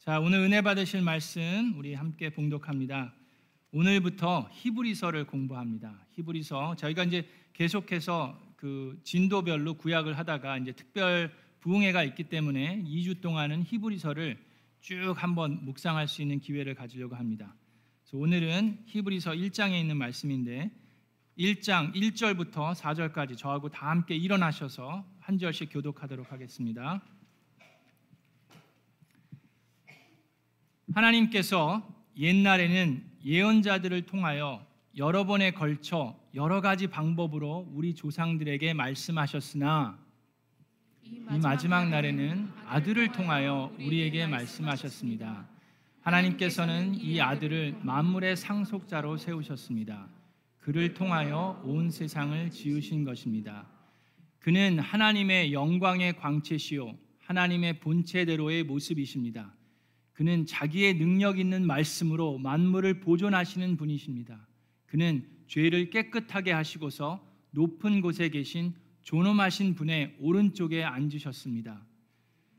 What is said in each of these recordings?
자, 오늘 은혜 받으실 말씀 우리 함께 봉독합니다. 오늘부터 히브리서를 공부합니다. 히브리서 저희가 이제 계속해서 그 진도별로 구약을 하다가 이제 특별 부흥회가 있기 때문에 2주 동안은 히브리서를 쭉 한번 묵상할 수 있는 기회를 가지려고 합니다. 그래서 오늘은 히브리서 1장에 있는 말씀인데 1장 1절부터 4절까지 저하고 다 함께 일어나셔서 한 절씩 교독하도록 하겠습니다. 하나님께서 옛날에는 예언자들을 통하여 여러 번에 걸쳐 여러 가지 방법으로 우리 조상들에게 말씀하셨으나 이 마지막 날에는 아들을 통하여 우리에게 말씀하셨습니다. 하나님께서는 이 아들을 만물의 상속자로 세우셨습니다. 그를 통하여 온 세상을 지으신 것입니다. 그는 하나님의 영광의 광채시요 하나님의 본체대로의 모습이십니다. 그는 자기의 능력 있는 말씀으로 만물을 보존하시는 분이십니다. 그는 죄를 깨끗하게 하시고서 높은 곳에 계신 존엄하신 분의 오른쪽에 앉으셨습니다.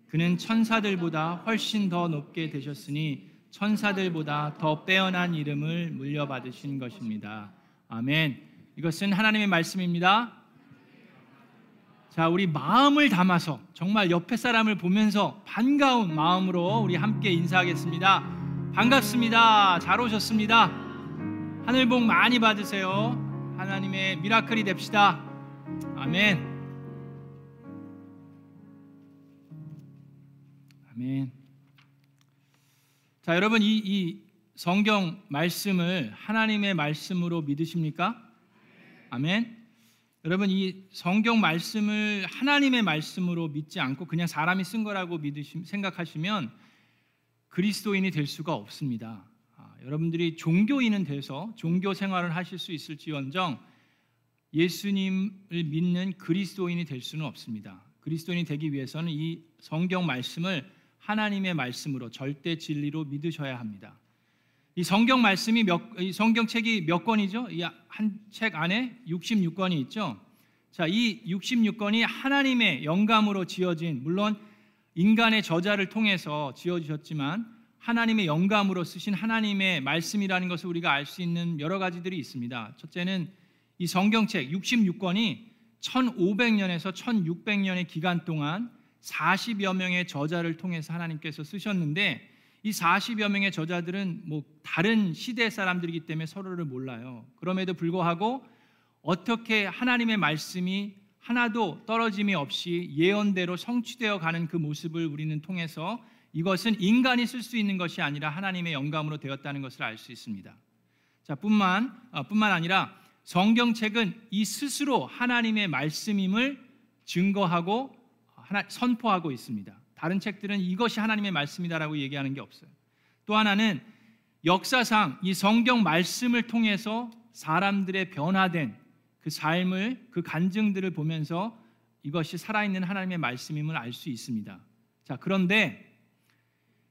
그는 천사들보다 훨씬 더 높게 되셨으니 천사들보다 더 빼어난 이름을 물려받으신 것입니다. 아멘. 이것은 하나님의 말씀입니다. 자, 우리 마음을 담아서 정말 옆에 사람을 보면서 반가운 마음으로 우리 함께 인사하겠습니다. 반갑습니다. 잘 오셨습니다. 하늘 복 많이 받으세요. 하나님의 미라클이 됩시다. 아멘. 아멘. 자, 여러분 이, 이 성경 말씀을 하나님의 말씀으로 믿으십니까? 아멘. 여러분 이 성경 말씀을 하나님의 말씀으로 믿지 않고 그냥 사람이 쓴 거라고 믿으시 생각하시면 그리스도인이 될 수가 없습니다. 아, 여러분들이 종교인은 돼서 종교 생활을 하실 수 있을지언정 예수님을 믿는 그리스도인이 될 수는 없습니다. 그리스도인이 되기 위해서는 이 성경 말씀을 하나님의 말씀으로 절대 진리로 믿으셔야 합니다. 이 성경 말씀이 몇, 이 성경책이 몇 권이죠? 이 한 책 안에 66권이 있죠. 자, 이 66권이 하나님의 영감으로 지어진 물론 인간의 저자를 통해서 지어주셨지만 하나님의 영감으로 쓰신 하나님의 말씀이라는 것을 우리가 알 수 있는 여러 가지들이 있습니다. 첫째는 이 성경책 66권이 1500년에서 1600년의 기간 동안 40여 명의 저자를 통해서 하나님께서 쓰셨는데 이 40여 명의 저자들은 뭐 다른 시대 사람들이기 때문에 서로를 몰라요. 그럼에도 불구하고 어떻게 하나님의 말씀이 하나도 떨어짐이 없이 예언대로 성취되어 가는 그 모습을 우리는 통해서 이것은 인간이 쓸 수 있는 것이 아니라 하나님의 영감으로 되었다는 것을 알 수 있습니다. 자, 뿐만 아, 뿐만 아니라 성경책은 이 스스로 하나님의 말씀임을 증거하고 하나, 선포하고 있습니다. 다른 책들은 이것이 하나님의 말씀이다라고 얘기하는 게 없어요. 또 하나는 역사상 이 성경 말씀을 통해서 사람들의 변화된 그 삶을 그 간증들을 보면서 이것이 살아있는 하나님의 말씀임을 알 수 있습니다. 자, 그런데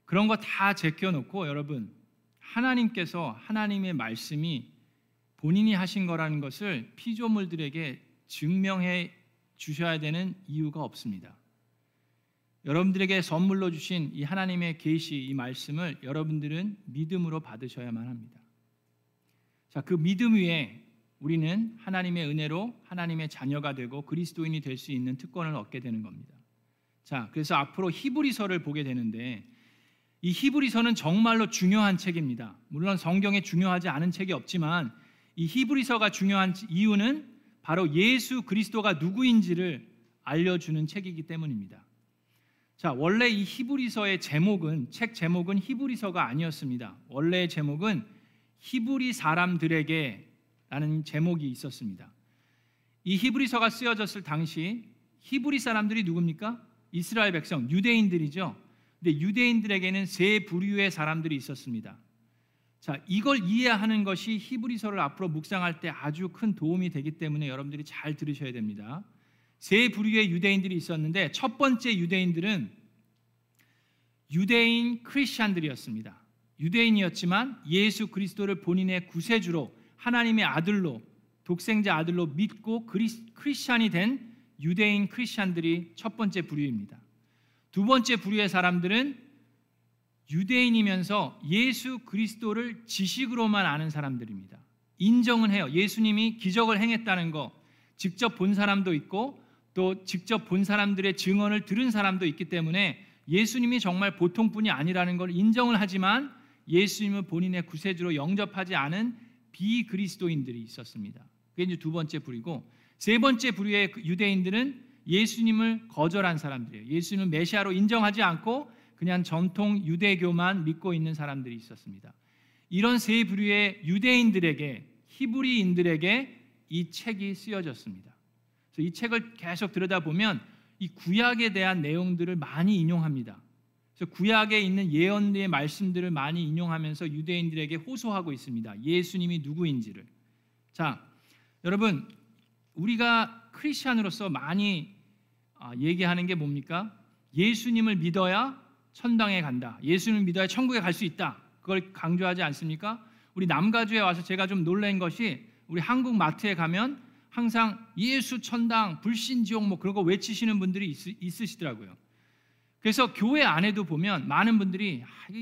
그런 거 다 제껴놓고 여러분 하나님께서 하나님의 말씀이 본인이 하신 거라는 것을 피조물들에게 증명해 주셔야 되는 이유가 없습니다. 여러분들에게 선물로 주신 이 하나님의 계시 이 말씀을 여러분들은 믿음으로 받으셔야만 합니다. 자, 그 믿음 위에 우리는 하나님의 은혜로 하나님의 자녀가 되고 그리스도인이 될 수 있는 특권을 얻게 되는 겁니다. 자, 그래서 앞으로 히브리서를 보게 되는데 이 히브리서는 정말로 중요한 책입니다. 물론 성경에 중요하지 않은 책이 없지만 이 히브리서가 중요한 이유는 바로 예수 그리스도가 누구인지를 알려주는 책이기 때문입니다. 자, 원래 이 히브리서의 제목은 책 제목은 히브리서가 아니었습니다. 원래의 제목은 히브리 사람들에게라는 제목이 있었습니다. 이 히브리서가 쓰여졌을 당시 히브리 사람들이 누굽니까? 이스라엘 백성, 유대인들이죠. 근데 유대인들에게는 세 부류의 사람들이 있었습니다. 자, 이걸 이해하는 것이 히브리서를 앞으로 묵상할 때 아주 큰 도움이 되기 때문에 여러분들이 잘 들으셔야 됩니다. 세 부류의 유대인들이 있었는데 첫 번째 유대인들은 유대인 크리스찬들이었습니다. 유대인이었지만 예수 그리스도를 본인의 구세주로 하나님의 아들로 독생자 아들로 믿고 크리스찬이 된 유대인 크리스찬들이 첫 번째 부류입니다. 두 번째 부류의 사람들은 유대인이면서 예수 그리스도를 지식으로만 아는 사람들입니다. 인정은 해요. 예수님이 기적을 행했다는 거 직접 본 사람도 있고 또 직접 본 사람들의 증언을 들은 사람도 있기 때문에 예수님이 정말 보통 분이 아니라는 걸 인정을 하지만 예수님을 본인의 구세주로 영접하지 않은 비그리스도인들이 있었습니다. 그게 이제 두 번째 부류고 세 번째 부류의 그 유대인들은 예수님을 거절한 사람들이에요. 예수님을 메시아로 인정하지 않고 그냥 전통 유대교만 믿고 있는 사람들이 있었습니다. 이런 세 부류의 유대인들에게 히브리인들에게 이 책이 쓰여졌습니다. 그래서 이 책을 계속 들여다보면 이 구약에 대한 내용들을 많이 인용합니다. 그래서 구약에 있는 예언의 말씀들을 많이 인용하면서 유대인들에게 호소하고 있습니다. 예수님이 누구인지를. 자, 여러분 우리가 크리스천으로서 많이 아, 얘기하는 게 뭡니까? 예수님을 믿어야 천당에 간다. 예수님을 믿어야 천국에 갈 수 있다. 그걸 강조하지 않습니까? 우리 남가주에 와서 제가 좀 놀란 것이 우리 한국 마트에 가면 항상 예수 천당 불신 지옥 뭐 그런 거 외치시는 분들이 있, 으시더라고요. 그래서 교회 안에도 보면 많은 분들이 아,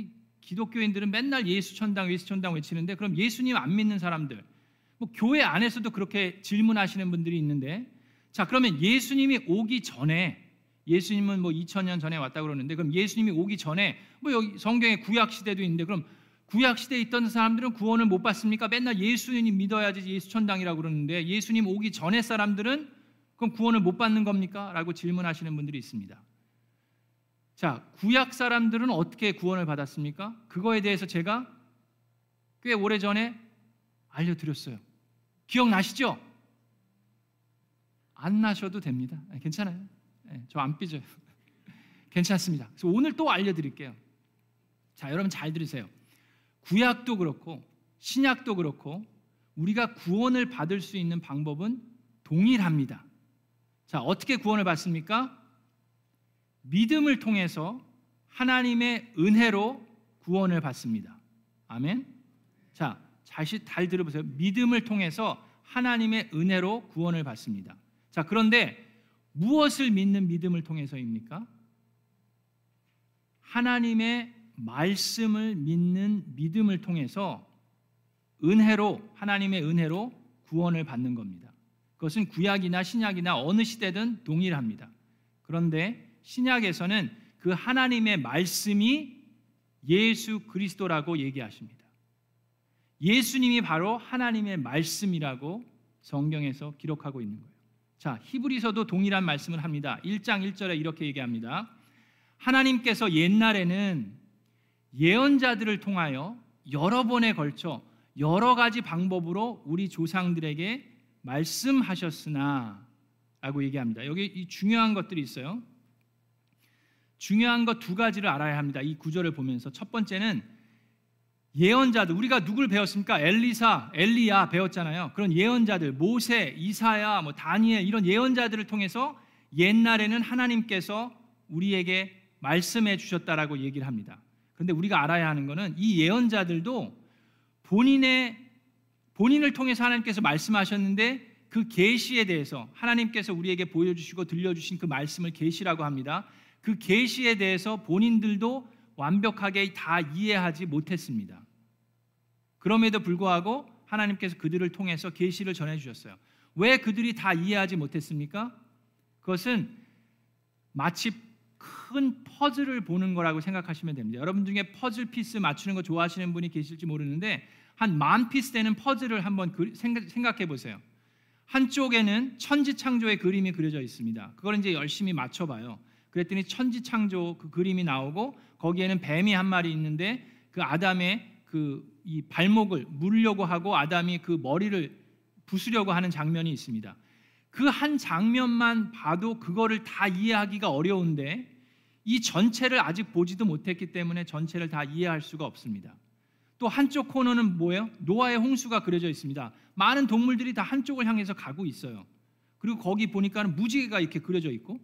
기독교인들은 맨날 예수 천당 예수 천당 외치는데 그럼 예수님 안 믿는 사람들. 뭐 교회 안에서도 그렇게 질문하시는 분들이 있는데 자 그러면 예수님이 오기 전에 예수님은 뭐 2000년 전에 왔다 그러는데 그럼 예수님이 오기 전에 뭐 여기 성경에 구약 시대도 있는데 그럼 구약 시대에 있던 사람들은 구원을 못 받습니까? 맨날 예수님 믿어야지 예수 천당이라고 그러는데 예수님 오기 전에 사람들은 그럼 구원을 못 받는 겁니까? 라고 질문하시는 분들이 있습니다. 자, 구약 사람들은 어떻게 구원을 받았습니까? 그거에 대해서 제가 꽤 오래전에 알려 드렸어요. 기억나시죠? 안 나셔도 됩니다. 네, 괜찮아요. 네, 저안 삐져요. 괜찮습니다. 그래서 오늘 또 알려드릴게요. 자, 여러분 잘 들으세요. 구약도 그렇고 신약도 그렇고 우리가 구원을 받을 수 있는 방법은 동일합니다. 자, 어떻게 구원을 받습니까? 믿음을 통해서 하나님의 은혜로 구원을 받습니다. 아멘. 자, 다시 잘 들어보세요. 믿음을 통해서 하나님의 은혜로 구원을 받습니다. 자, 그런데 무엇을 믿는 믿음을 통해서입니까? 하나님의 말씀을 믿는 믿음을 통해서 은혜로 하나님의 은혜로 구원을 받는 겁니다. 그것은 구약이나 신약이나 어느 시대든 동일합니다. 그런데 신약에서는 그 하나님의 말씀이 예수 그리스도라고 얘기하십니다. 예수님이 바로 하나님의 말씀이라고 성경에서 기록하고 있는 거예요. 자, 히브리서도 동일한 말씀을 합니다. 1장 1절에 이렇게 얘기합니다. 하나님께서 옛날에는 예언자들을 통하여 여러 번에 걸쳐 여러 가지 방법으로 우리 조상들에게 말씀하셨으나 라고 얘기합니다. 여기 중요한 것들이 있어요. 중요한 것 두 가지를 알아야 합니다. 이 구절을 보면서 첫 번째는 예언자들 우리가 누굴 배웠습니까? 엘리사, 엘리야 배웠잖아요. 그런 예언자들 모세, 이사야, 뭐 다니엘 이런 예언자들을 통해서 옛날에는 하나님께서 우리에게 말씀해 주셨다라고 얘기를 합니다. 그런데 우리가 알아야 하는 것은 이 예언자들도 본인의 본인을 통해서 하나님께서 말씀하셨는데 그 계시에 대해서 하나님께서 우리에게 보여주시고 들려주신 그 말씀을 계시라고 합니다. 그 계시에 대해서 본인들도 완벽하게 다 이해하지 못했습니다. 그럼에도 불구하고 하나님께서 그들을 통해서 계시를 전해 주셨어요. 왜 그들이 다 이해하지 못했습니까? 그것은 마치 큰 퍼즐을 보는 거라고 생각하시면 됩니다. 여러분 중에 퍼즐 piece 맞추는 거 좋아하시는 분이 계실지 모르는데 한 만 piece 되는 퍼즐을 한번 생각해 보세요. 한쪽에는 천지 창조의 그림이 그려져 있습니다. 그걸 이제 열심히 맞춰 봐요. 그랬더니 천지 창조 그 그림이 나오고 거기에는 뱀이 한 마리 있는데 그 아담의 그 이 발목을 물려고 하고 아담이 그 머리를 부수려고 하는 장면이 있습니다. 그 한 장면만 봐도 그거를 다 이해하기가 어려운데 이 전체를 아직 보지도 못했기 때문에 전체를 다 이해할 수가 없습니다. 또 한쪽 코너는 뭐예요? 노아의 홍수가 그려져 있습니다. 많은 동물들이 다 한쪽을 향해서 가고 있어요. 그리고 거기 보니까는 무지개가 이렇게 그려져 있고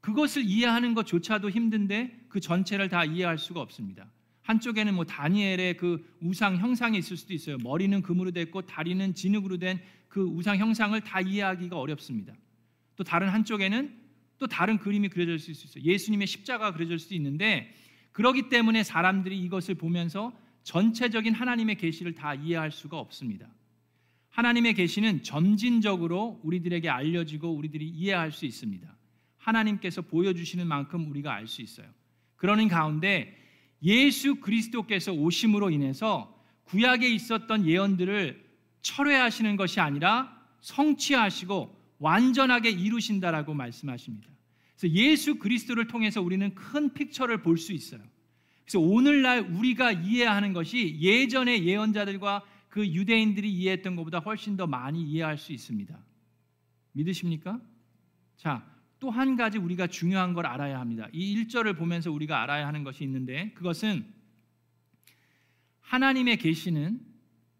그것을 이해하는 것조차도 힘든데 그 전체를 다 이해할 수가 없습니다. 한쪽에는 뭐 다니엘의 그 우상 형상이 있을 수도 있어요. 머리는 금으로 됐고 다리는 진흙으로 된 그 우상 형상을 다 이해하기가 어렵습니다. 또 다른 한쪽에는 또 다른 그림이 그려질 수 있어요. 예수님의 십자가 그려질 수도 있는데 그러기 때문에 사람들이 이것을 보면서 전체적인 하나님의 계시를 다 이해할 수가 없습니다. 하나님의 계시는 점진적으로 우리들에게 알려지고 우리들이 이해할 수 있습니다. 하나님께서 보여주시는 만큼 우리가 알 수 있어요. 그러는 가운데 예수 그리스도께서 오심으로 인해서 구약에 있었던 예언들을 철회하시는 것이 아니라 성취하시고 완전하게 이루신다라고 말씀하십니다. 그래서 예수 그리스도를 통해서 우리는 큰 픽처를 볼 수 있어요. 그래서 오늘날 우리가 이해하는 것이 예전의 예언자들과 그 유대인들이 이해했던 것보다 훨씬 더 많이 이해할 수 있습니다. 믿으십니까? 자, 또 한 가지 우리가 중요한 걸 알아야 합니다. 이 1절을 보면서 우리가 알아야 하는 것이 있는데 그것은 하나님의 계시는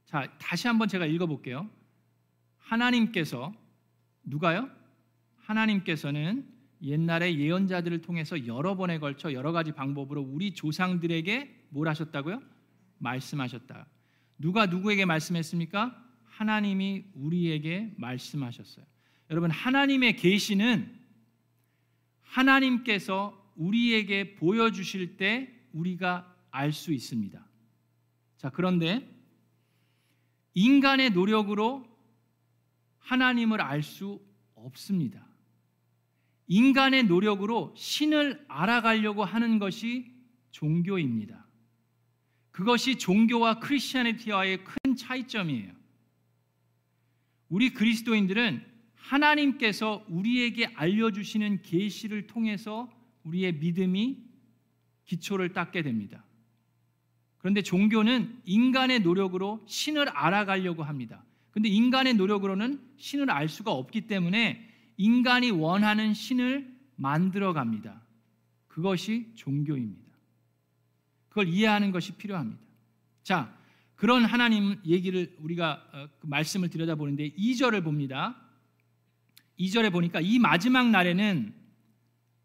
자, 다시 한번 제가 읽어 볼게요. 하나님께서 누가요? 하나님께서는 옛날에 예언자들을 통해서 여러 번에 걸쳐 여러 가지 방법으로 우리 조상들에게 뭘 하셨다고요? 말씀하셨다. 누가 누구에게 말씀했습니까? 하나님이 우리에게 말씀하셨어요. 여러분 하나님의 계시는 하나님께서 우리에게 보여주실 때 우리가 알 수 있습니다. 자 그런데 인간의 노력으로 하나님을 알 수 없습니다. 인간의 노력으로 신을 알아가려고 하는 것이 종교입니다. 그것이 종교와 크리스천리티와의 큰 차이점이에요. 우리 그리스도인들은 하나님께서 우리에게 알려주시는 계시를 통해서 우리의 믿음이 기초를 닦게 됩니다. 그런데 종교는 인간의 노력으로 신을 알아가려고 합니다. 그런데 인간의 노력으로는 신을 알 수가 없기 때문에 인간이 원하는 신을 만들어 갑니다. 그것이 종교입니다. 그걸 이해하는 것이 필요합니다. 자, 그런 하나님 얘기를 우리가 어, 그 말씀을 들여다보는데 2절을 봅니다. 2절에 보니까 이 마지막 날에는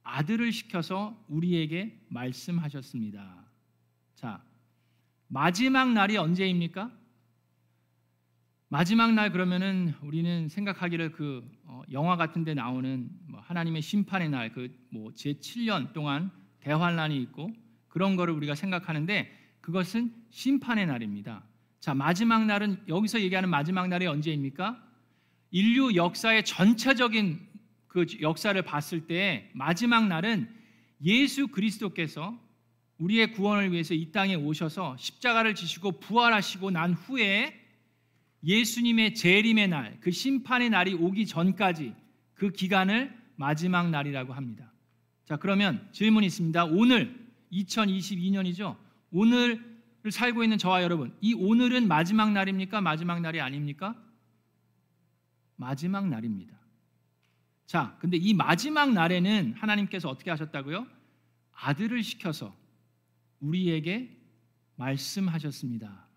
아들을 시켜서 우리에게 말씀하셨습니다. 자, 마지막 날이 언제입니까? 마지막 날 그러면은 우리는 생각하기를 그 어, 영화 같은 데 나오는 뭐 하나님의 심판의 날 그 뭐 제 7년 동안 대환란이 있고 그런 거를 우리가 생각하는데 그것은 심판의 날입니다. 자, 마지막 날은 여기서 얘기하는 마지막 날이 언제입니까? 인류 역사의 전체적인 그 역사를 봤을 때 마지막 날은 예수 그리스도께서 우리의 구원을 위해서 이 땅에 오셔서 십자가를 지시고 부활하시고 난 후에 예수님의 재림의 날, 그 심판의 날이 오기 전까지 그 기간을 마지막 날이라고 합니다. 자, 그러면 질문이 있습니다. 오늘 2022년이죠. 오늘을 살고 있는 저와 여러분, 이 오늘은 마지막 날입니까? 마지막 날이 아닙니까? 마지막 날입니다. 자, 근데 이 마지막 날에는 하나님께서 어떻게 하셨다고요? 아들을 시켜서 우리에게 말씀하셨습니다.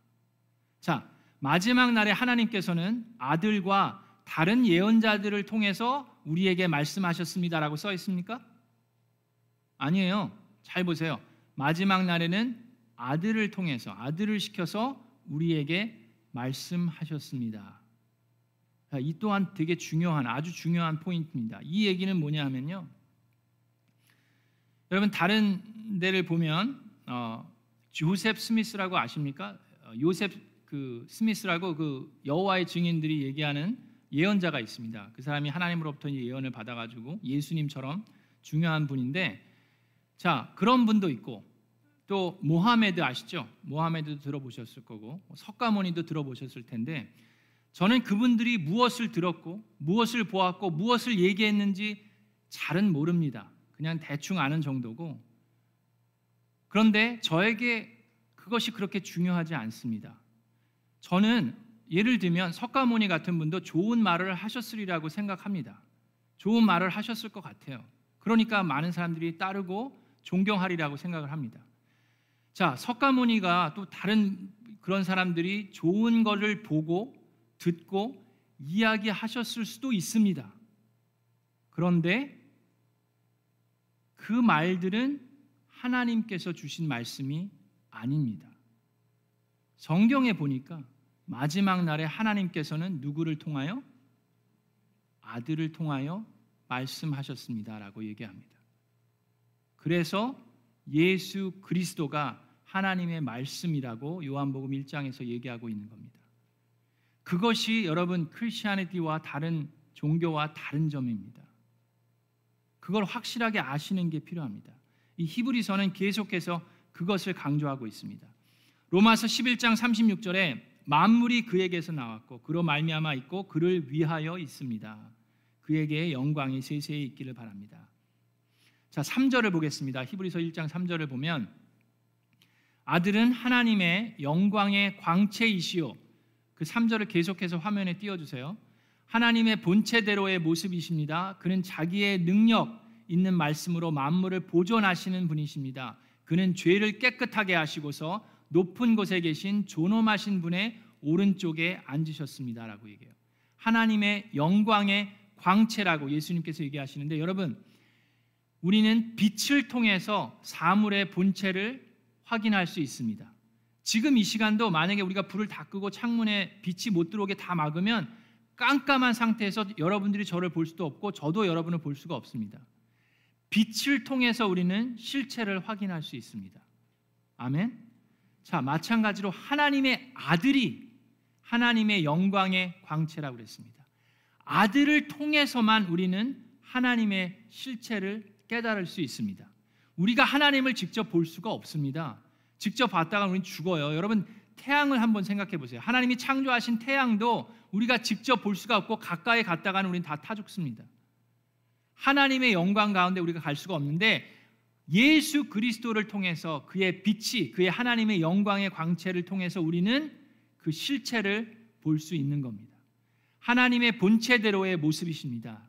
자, 마지막 날에 하나님께서는 아들과 다른 예언자들을 통해서 우리에게 말씀하셨습니다라고 써 있습니까? 아니에요. 잘 보세요. 마지막 날에는 아들을 통해서 아들을 시켜서 우리에게 말씀하셨습니다. 이 또한 되게 중요한 아주 중요한 포인트입니다. 이 얘기는 뭐냐 하면요. 여러분 다른 데를 보면 어, 요셉 스미스라고 아십니까? 어, 요셉 그 스미스라고 그 여호와의 증인들이 얘기하는 예언자가 있습니다. 그 사람이 하나님으로부터 예언을 받아가지고 예수님처럼 중요한 분인데 자 그런 분도 있고 또 모하메드 아시죠? 모하메드도 들어보셨을 거고 석가모니도 들어보셨을 텐데 저는 그분들이 무엇을 들었고 무엇을 보았고 무엇을 얘기했는지 잘은 모릅니다. 그냥 대충 아는 정도고 그런데 저에게 그것이 그렇게 중요하지 않습니다. 저는 예를 들면 석가모니 같은 분도 좋은 말을 하셨으리라고 생각합니다. 좋은 말을 하셨을 것 같아요. 그러니까 많은 사람들이 따르고 존경하리라고 생각을 합니다. 자, 석가모니가 또 다른 그런 사람들이 좋은 것을 보고 듣고 이야기하셨을 수도 있습니다. 그런데 그 말들은 하나님께서 주신 말씀이 아닙니다. 성경에 보니까 마지막 날에 하나님께서는 누구를 통하여 아들을 통하여 말씀하셨습니다라고 얘기합니다. 그래서 예수 그리스도가 하나님의 말씀이라고 요한복음 1장에서 얘기하고 있는 겁니다. 그것이 여러분 크리스천티와 다른 종교와 다른 점입니다. 그걸 확실하게 아시는 게 필요합니다. 이 히브리서는 계속해서 그것을 강조하고 있습니다. 로마서 11장 36절에 만물이 그에게서 나왔고 그로 말미암아 있고 그를 위하여 있습니다. 그에게 영광이 세세히 있기를 바랍니다. 자, 3절을 보겠습니다. 히브리서 1장 3절을 보면 아들은 하나님의 영광의 광채이시요. 그 3절을 계속해서 화면에 띄워 주세요. 하나님의 본체대로의 모습이십니다. 그는 자기의 능력 있는 말씀으로 만물을 보존하시는 분이십니다. 그는 죄를 깨끗하게 하시고서 높은 곳에 계신 존엄하신 분의 오른쪽에 앉으셨습니다라고 얘기해요. 하나님의 영광의 광채라고 예수님께서 얘기하시는데 여러분 우리는 빛을 통해서 사물의 본체를 확인할 수 있습니다. 지금 이 시간도 만약에 우리가 불을 다 끄고 창문에 빛이 못 들어오게 다 막으면 깜깜한 상태에서 여러분들이 저를 볼 수도 없고 저도 여러분을 볼 수가 없습니다. 빛을 통해서 우리는 실체를 확인할 수 있습니다. 아멘. 자, 마찬가지로 하나님의 아들이 하나님의 영광의 광채라고 그랬습니다. 아들을 통해서만 우리는 하나님의 실체를 깨달을 수 있습니다. 우리가 하나님을 직접 볼 수가 없습니다. 직접 봤다가 우리는 죽어요. 여러분 태양을 한번 생각해 보세요. 하나님이 창조하신 태양도 우리가 직접 볼 수가 없고 가까이 갔다가는 우리는 다 타 죽습니다. 하나님의 영광 가운데 우리가 갈 수가 없는데 예수 그리스도를 통해서 그의 빛이 그의 하나님의 영광의 광채를 통해서 우리는 그 실체를 볼 수 있는 겁니다. 하나님의 본체대로의 모습이십니다.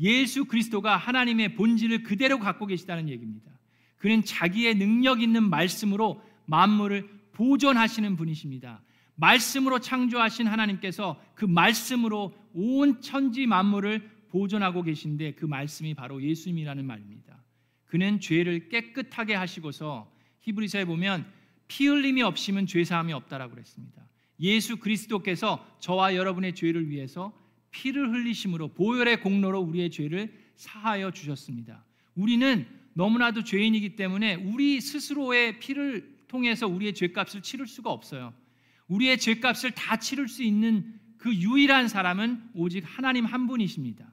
예수 그리스도가 하나님의 본질을 그대로 갖고 계시다는 얘기입니다. 그는 자기의 능력 있는 말씀으로 만물을 보존하시는 분이십니다. 말씀으로 창조하신 하나님께서 그 말씀으로 온 천지 만물을 보존하고 계신데 그 말씀이 바로 예수님이라는 말입니다. 그는 죄를 깨끗하게 하시고서 히브리서에 보면 피 흘림이 없이면 죄 사함이 없다라고 그랬습니다. 예수 그리스도께서 저와 여러분의 죄를 위해서 피를 흘리심으로 보혈의 공로로 우리의 죄를 사하여 주셨습니다. 우리는 너무나도 죄인이기 때문에 우리 스스로의 피를 통해서 우리의 죄값을 치를 수가 없어요. 우리의 죄값을 다 치를 수 있는 그 유일한 사람은 오직 하나님 한 분이십니다.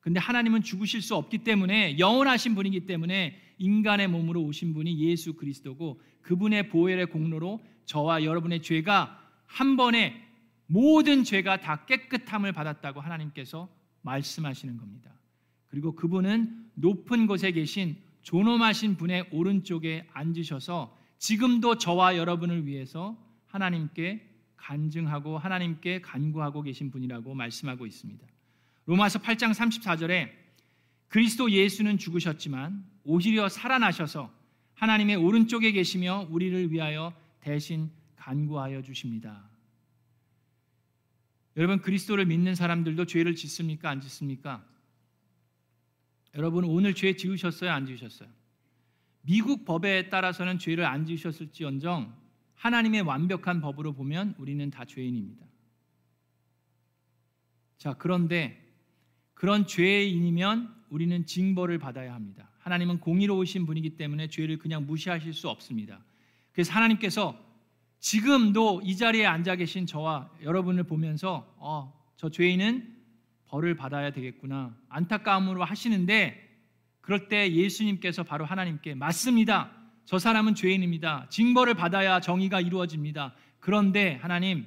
근데 하나님은 죽으실 수 없기 때문에 영원하신 분이기 때문에 인간의 몸으로 오신 분이 예수 그리스도고 그분의 보혈의 공로로 저와 여러분의 죄가 한 번에 모든 죄가 다 깨끗함을 받았다고 하나님께서 말씀하시는 겁니다. 그리고 그분은 높은 곳에 계신 존엄하신 분의 오른쪽에 앉으셔서 지금도 저와 여러분을 위해서 하나님께 간증하고 하나님께 간구하고 계신 분이라고 말씀하고 있습니다. 로마서 8장 34절에 그리스도 예수는 죽으셨지만 오히려 살아나셔서 하나님의 오른쪽에 계시며 우리를 위하여 대신 간구하여 주십니다. 여러분 그리스도를 믿는 사람들도 죄를 짓습니까? 안 짓습니까? 여러분 오늘 죄 지으셨어요? 안 지으셨어요? 미국 법에 따라서는 죄를 안 지으셨을지언정 하나님의 완벽한 법으로 보면 우리는 다 죄인입니다. 자, 그런데 그런 죄인이면 우리는 징벌을 받아야 합니다. 하나님은 공의로우신 분이기 때문에 죄를 그냥 무시하실 수 없습니다. 그래서 하나님께서 지금도 이 자리에 앉아 계신 저와 여러분을 보면서 어, 저 죄인은 벌을 받아야 되겠구나 안타까움으로 하시는데 그럴 때 예수님께서 바로 하나님께 맞습니다. 저 사람은 죄인입니다. 징벌을 받아야 정의가 이루어집니다. 그런데 하나님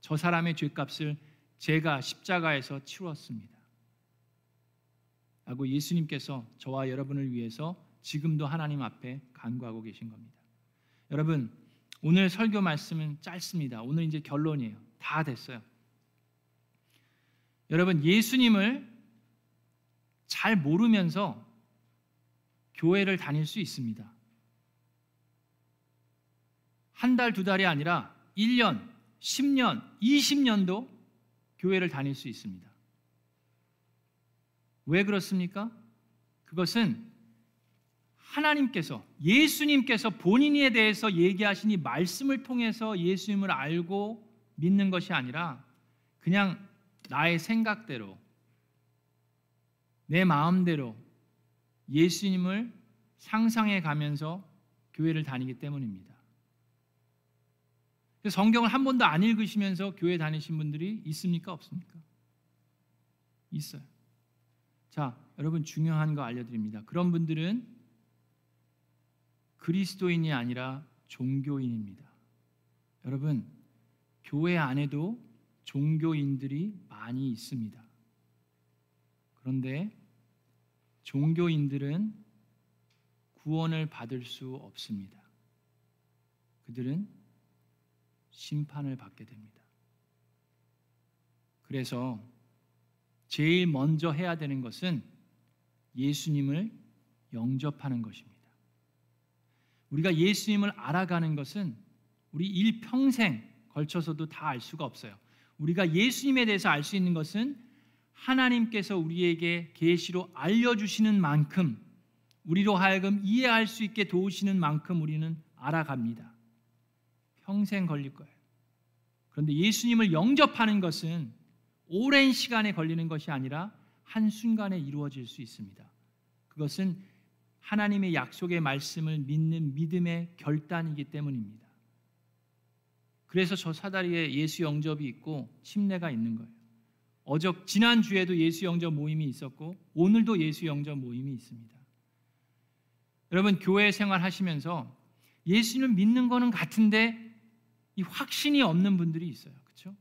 저 사람의 죄값을 제가 십자가에서 치루었습니다. 라고 예수님께서 저와 여러분을 위해서 지금도 하나님 앞에 간구하고 계신 겁니다. 여러분, 오늘 설교 말씀은 짧습니다. 오늘 이제 결론이에요. 다 됐어요. 여러분, 예수님을 잘 모르면서 교회를 다닐 수 있습니다. 한 달, 두 달이 아니라 1년, 10년, 20년도 교회를 다닐 수 있습니다. 왜 그렇습니까? 그것은 하나님께서 예수님께서 본인에 대해서 얘기하신 이 말씀을 통해서 예수님을 알고 믿는 것이 아니라 그냥 나의 생각대로 내 마음대로 예수님을 상상해 가면서 교회를 다니기 때문입니다. 성경을 한 번도 안 읽으시면서 교회 다니신 분들이 있습니까? 없습니까? 있어요. 자, 여러분 중요한 거 알려드립니다. 그런 분들은 그리스도인이 아니라 종교인입니다. 여러분, 교회 안에도 종교인들이 많이 있습니다. 그런데 종교인들은 구원을 받을 수 없습니다. 그들은 심판을 받게 됩니다. 그래서 제일 먼저 해야 되는 것은 예수님을 영접하는 것입니다. 우리가 예수님을 알아가는 것은 우리 일평생 걸쳐서도 다 알 수가 없어요. 우리가 예수님에 대해서 알 수 있는 것은 하나님께서 우리에게 계시로 알려 주시는 만큼 우리로 하여금 이해할 수 있게 도우시는 만큼 우리는 알아갑니다. 평생 걸릴 거예요. 그런데 예수님을 영접하는 것은 오랜 시간에 걸리는 것이 아니라 한순간에 이루어질 수 있습니다. 그것은 하나님의 약속의 말씀을 믿는 믿음의 결단이기 때문입니다. 그래서 저 사다리에 예수 영접이 있고 침례가 있는 거예요. 어저 지난 주에도 예수 영접 모임이 있었고 오늘도 예수 영접 모임이 있습니다. 여러분 교회 생활 하시면서 예수님을 믿는 거는 같은데 이 확신이 없는 분들이 있어요. 그렇죠?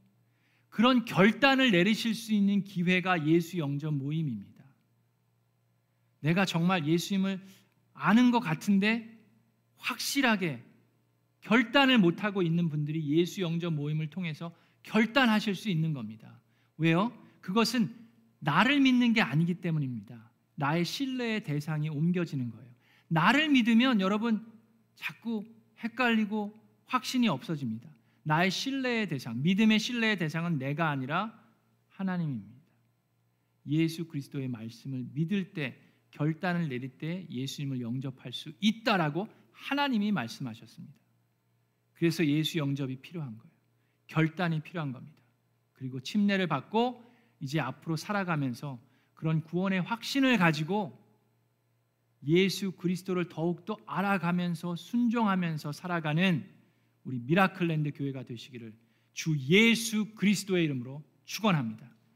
그런 결단을 내리실 수 있는 기회가 예수 영접 모임입니다. 내가 정말 예수님을 아는 것 같은데 확실하게 결단을 못 하고 있는 분들이 예수 영접 모임을 통해서 결단하실 수 있는 겁니다. 왜요? 그것은 나를 믿는 게 아니기 때문입니다. 나의 신뢰의 대상이 옮겨지는 거예요. 나를 믿으면 여러분 자꾸 헷갈리고 확신이 없어집니다. 나의 신뢰의 대상, 믿음의 신뢰의 대상은 내가 아니라 하나님입니다. 예수 그리스도의 말씀을 믿을 때 결단을 내릴 때 예수님을 영접할 수 있다라고 하나님이 말씀하셨습니다. 그래서 예수 영접이 필요한 거예요. 결단이 필요한 겁니다. 그리고 침례를 받고 이제 앞으로 살아가면서 그런 구원의 확신을 가지고 예수 그리스도를 더욱더 알아가면서 순종하면서 살아가는 우리 미라클랜드 교회가 되시기를 주 예수 그리스도의 이름으로 축원합니다.